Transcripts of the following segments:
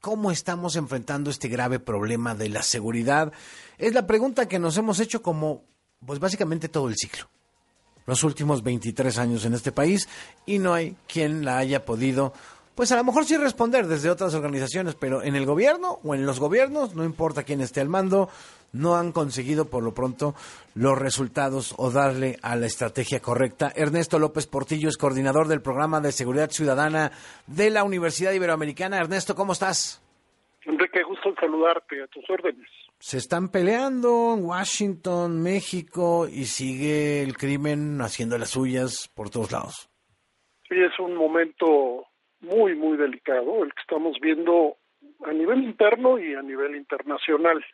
cómo estamos enfrentando este grave problema de la seguridad. Es la pregunta que nos hemos hecho como, pues básicamente todo el ciclo, los últimos 23 años en este país, y no hay quien la haya podido, pues a lo mejor sí responder desde otras organizaciones, pero en el gobierno o en los gobiernos, no importa quién esté al mando, no han conseguido por lo pronto los resultados o darle a la estrategia correcta. Ernesto López Portillo es coordinador del programa de seguridad ciudadana de la Universidad Iberoamericana. Ernesto, ¿cómo estás? Enrique, gusto en saludarte, a tus órdenes. Se están peleando en Washington, México, y sigue el crimen haciendo las suyas por todos lados. Sí, es un momento muy, muy delicado el que estamos viendo a nivel interno y a nivel internacional.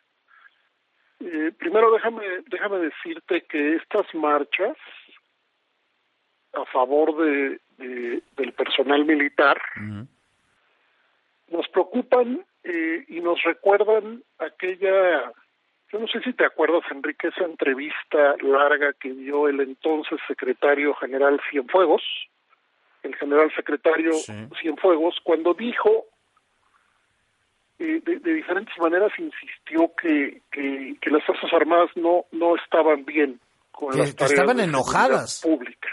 Eh, primero déjame, déjame decirte que estas marchas a favor de, del personal militar nos preocupan eh, y nos recuerdan aquella, yo no sé si te acuerdas Enrique, esa entrevista larga que dio el entonces secretario general Cienfuegos, el general secretario Cienfuegos, cuando dijo de, diferentes maneras insistió que, que, las Fuerzas Armadas no, no estaban bien con las tareas estaban enojadas. pública.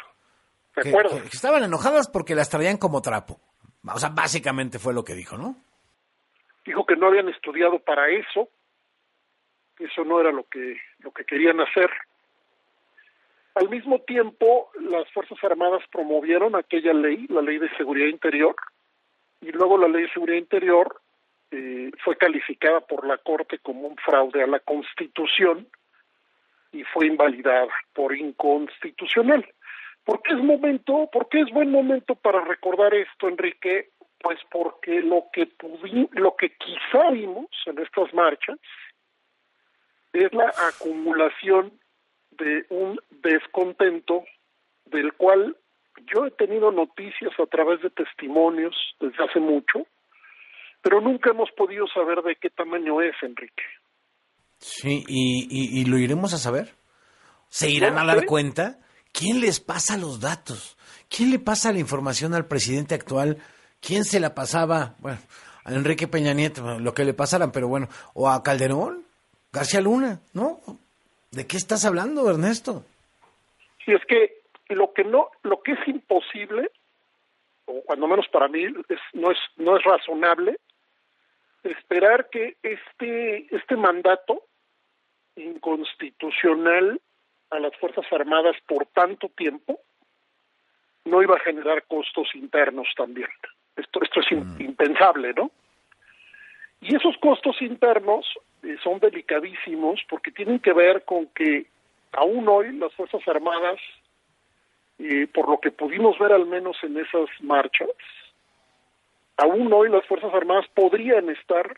¿De? Que, estaban enojadas porque las traían como trapo. O sea, básicamente fue lo que dijo, ¿no? Dijo que no habían estudiado para eso, que eso no era lo que, lo que querían hacer. Al mismo tiempo, las Fuerzas Armadas promovieron aquella ley, la Ley de Seguridad Interior, y luego la Ley de Seguridad Interior eh, fue calificada por la Corte como un fraude a la Constitución y fue invalidada por inconstitucional. ¿Por qué es momento, por qué es buen momento para recordar esto, Enrique? Pues porque lo que lo que quizá vimos en estas marchas es la acumulación de un descontento del cual yo he tenido noticias a través de testimonios desde hace mucho, pero nunca hemos podido saber de qué tamaño es, Enrique. Sí, y, lo iremos a saber. ¿Se irán a dar cuenta? ¿Quién les pasa los datos? ¿Quién le pasa la información al presidente actual? ¿Quién se la pasaba? Bueno, a Enrique Peña Nieto, lo que le pasaran, pero bueno, o a Calderón, García Luna, ¿no? ¿De qué estás hablando, Ernesto? Sí, es que lo que no, lo que es imposible, o cuando menos para mí, es, no es, no es razonable, esperar que este, este mandato inconstitucional a las Fuerzas Armadas por tanto tiempo no iba a generar costos internos también. Esto, esto es mm. impensable, ¿no? Y esos costos internos eh, son delicadísimos porque tienen que ver con que aún hoy las Fuerzas Armadas, eh, por lo que pudimos ver al menos en esas marchas, aún hoy las Fuerzas Armadas podrían estar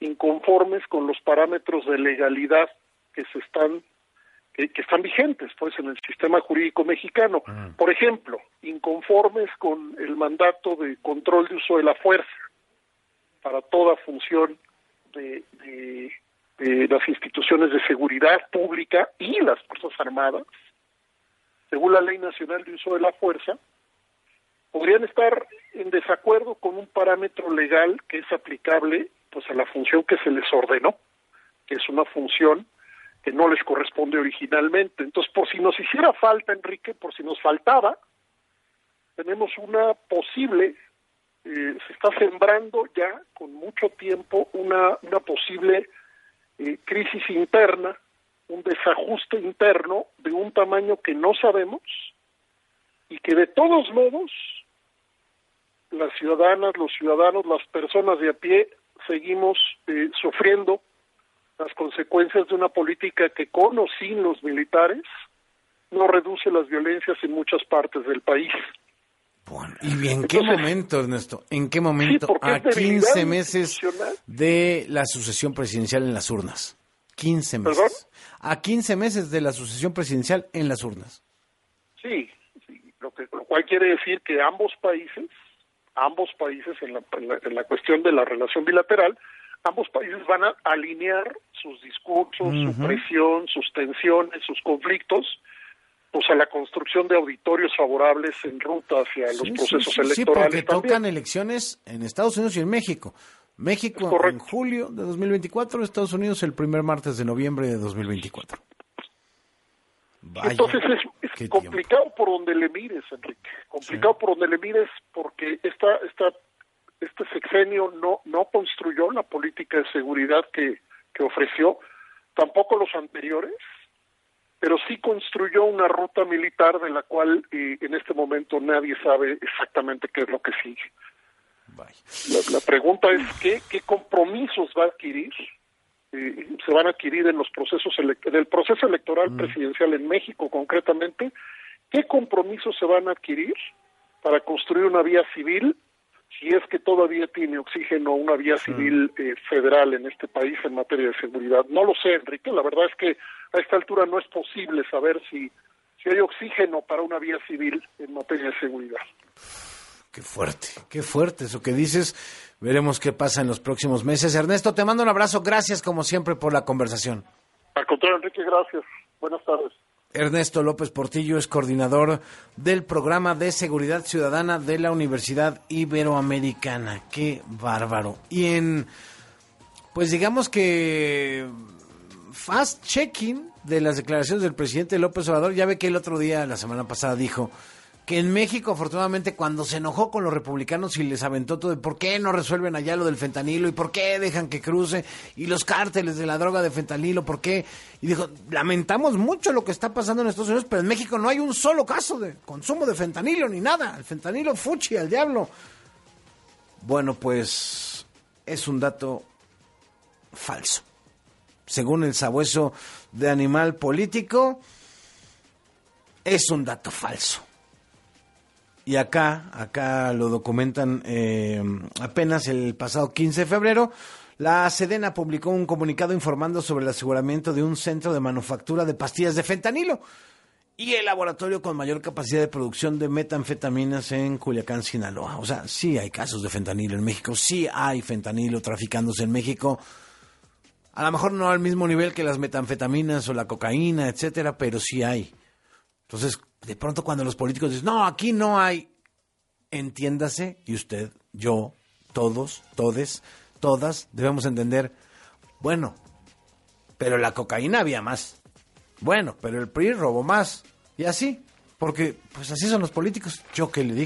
inconformes con los parámetros de legalidad que se están que, están vigentes pues en el sistema jurídico mexicano. Mm. Por ejemplo, inconformes con el mandato de control de uso de la fuerza para toda función de, de las instituciones de seguridad pública y las Fuerzas Armadas, según la Ley Nacional de Uso de la Fuerza, podrían estar en desacuerdo con un parámetro legal que es aplicable pues a la función que se les ordenó, que es una función que no les corresponde originalmente. Entonces, por si nos hiciera falta, Enrique, por si nos faltaba, tenemos una posible, eh, se está sembrando ya con mucho tiempo una, posible eh, crisis interna, un desajuste interno de un tamaño que no sabemos y que de todos modos las ciudadanas, los ciudadanos, las personas de a pie seguimos eh, sufriendo las consecuencias de una política que con o sin los militares no reduce las violencias en muchas partes del país. Bueno, ¿Y en qué momento, Ernesto? ¿En qué momento? a 15 meses de la sucesión presidencial en las urnas. 15 meses. A 15 meses de la sucesión presidencial en las urnas. Sí, lo, que, lo cual quiere decir que ambos países ambos países en la, en la, cuestión de la relación bilateral, ambos países van a alinear sus discursos, su presión, sus tensiones, sus conflictos, pues a la construcción de auditorios favorables en ruta hacia los procesos electorales. Sí, porque tocan elecciones en Estados Unidos y en México. México en julio de 2024, Estados Unidos el primer martes de noviembre de 2024. Entonces es, complicado por donde le mires, Enrique. Complicado por donde le mires porque esta, esta, este sexenio no, no construyó la política de seguridad que, que ofreció, tampoco los anteriores, pero sí construyó una ruta militar de la cual eh, en este momento nadie sabe exactamente qué es lo que sigue. La, pregunta es ¿qué, qué compromisos va a adquirir eh, se van a adquirir en los procesos en el proceso electoral mm. presidencial en México concretamente, qué compromisos se van a adquirir para construir una vía civil, si es que todavía tiene oxígeno una vía civil eh, federal en este país en materia de seguridad. No lo sé, Enrique, la verdad es que a esta altura no es posible saber si, si hay oxígeno para una vía civil en materia de seguridad. Qué fuerte, qué fuerte eso que dices. Veremos qué pasa en los próximos meses. Ernesto, te mando un abrazo. Gracias como siempre por la conversación. Al contrario, Enrique, gracias. Buenas tardes. Ernesto López Portillo es coordinador del programa de seguridad ciudadana de la Universidad Iberoamericana. Qué bárbaro. Y en, pues digamos que fast checking de las declaraciones del presidente López Obrador, ya ve que el otro día, la semana pasada, dijo que en México, afortunadamente, cuando se enojó con los republicanos y les aventó todo de por qué no resuelven allá lo del fentanilo y por qué dejan que cruce y los cárteles de la droga de fentanilo, por qué. Y dijo, lamentamos mucho lo que está pasando en Estados Unidos, pero en México no hay un solo caso de consumo de fentanilo ni nada. El fentanilo fuchi al diablo. Bueno, pues es un dato falso. Según el sabueso de animal político, es un dato falso. Y acá, acá lo documentan eh, apenas el pasado 15 de febrero. La Sedena publicó un comunicado informando sobre el aseguramiento de un centro de manufactura de pastillas de fentanilo y el laboratorio con mayor capacidad de producción de metanfetaminas en Culiacán, Sinaloa. O sea, sí hay casos de fentanilo en México, sí hay fentanilo traficándose en México. A lo mejor no al mismo nivel que las metanfetaminas o la cocaína, etcétera, pero sí hay. Entonces, de pronto cuando los políticos dicen, no, aquí no hay, entiéndase, y usted, yo, todos, todes, todas, debemos entender, bueno, pero la cocaína había más. Bueno, pero el PRI robó más. Y así, porque pues así son los políticos. Yo que le digo.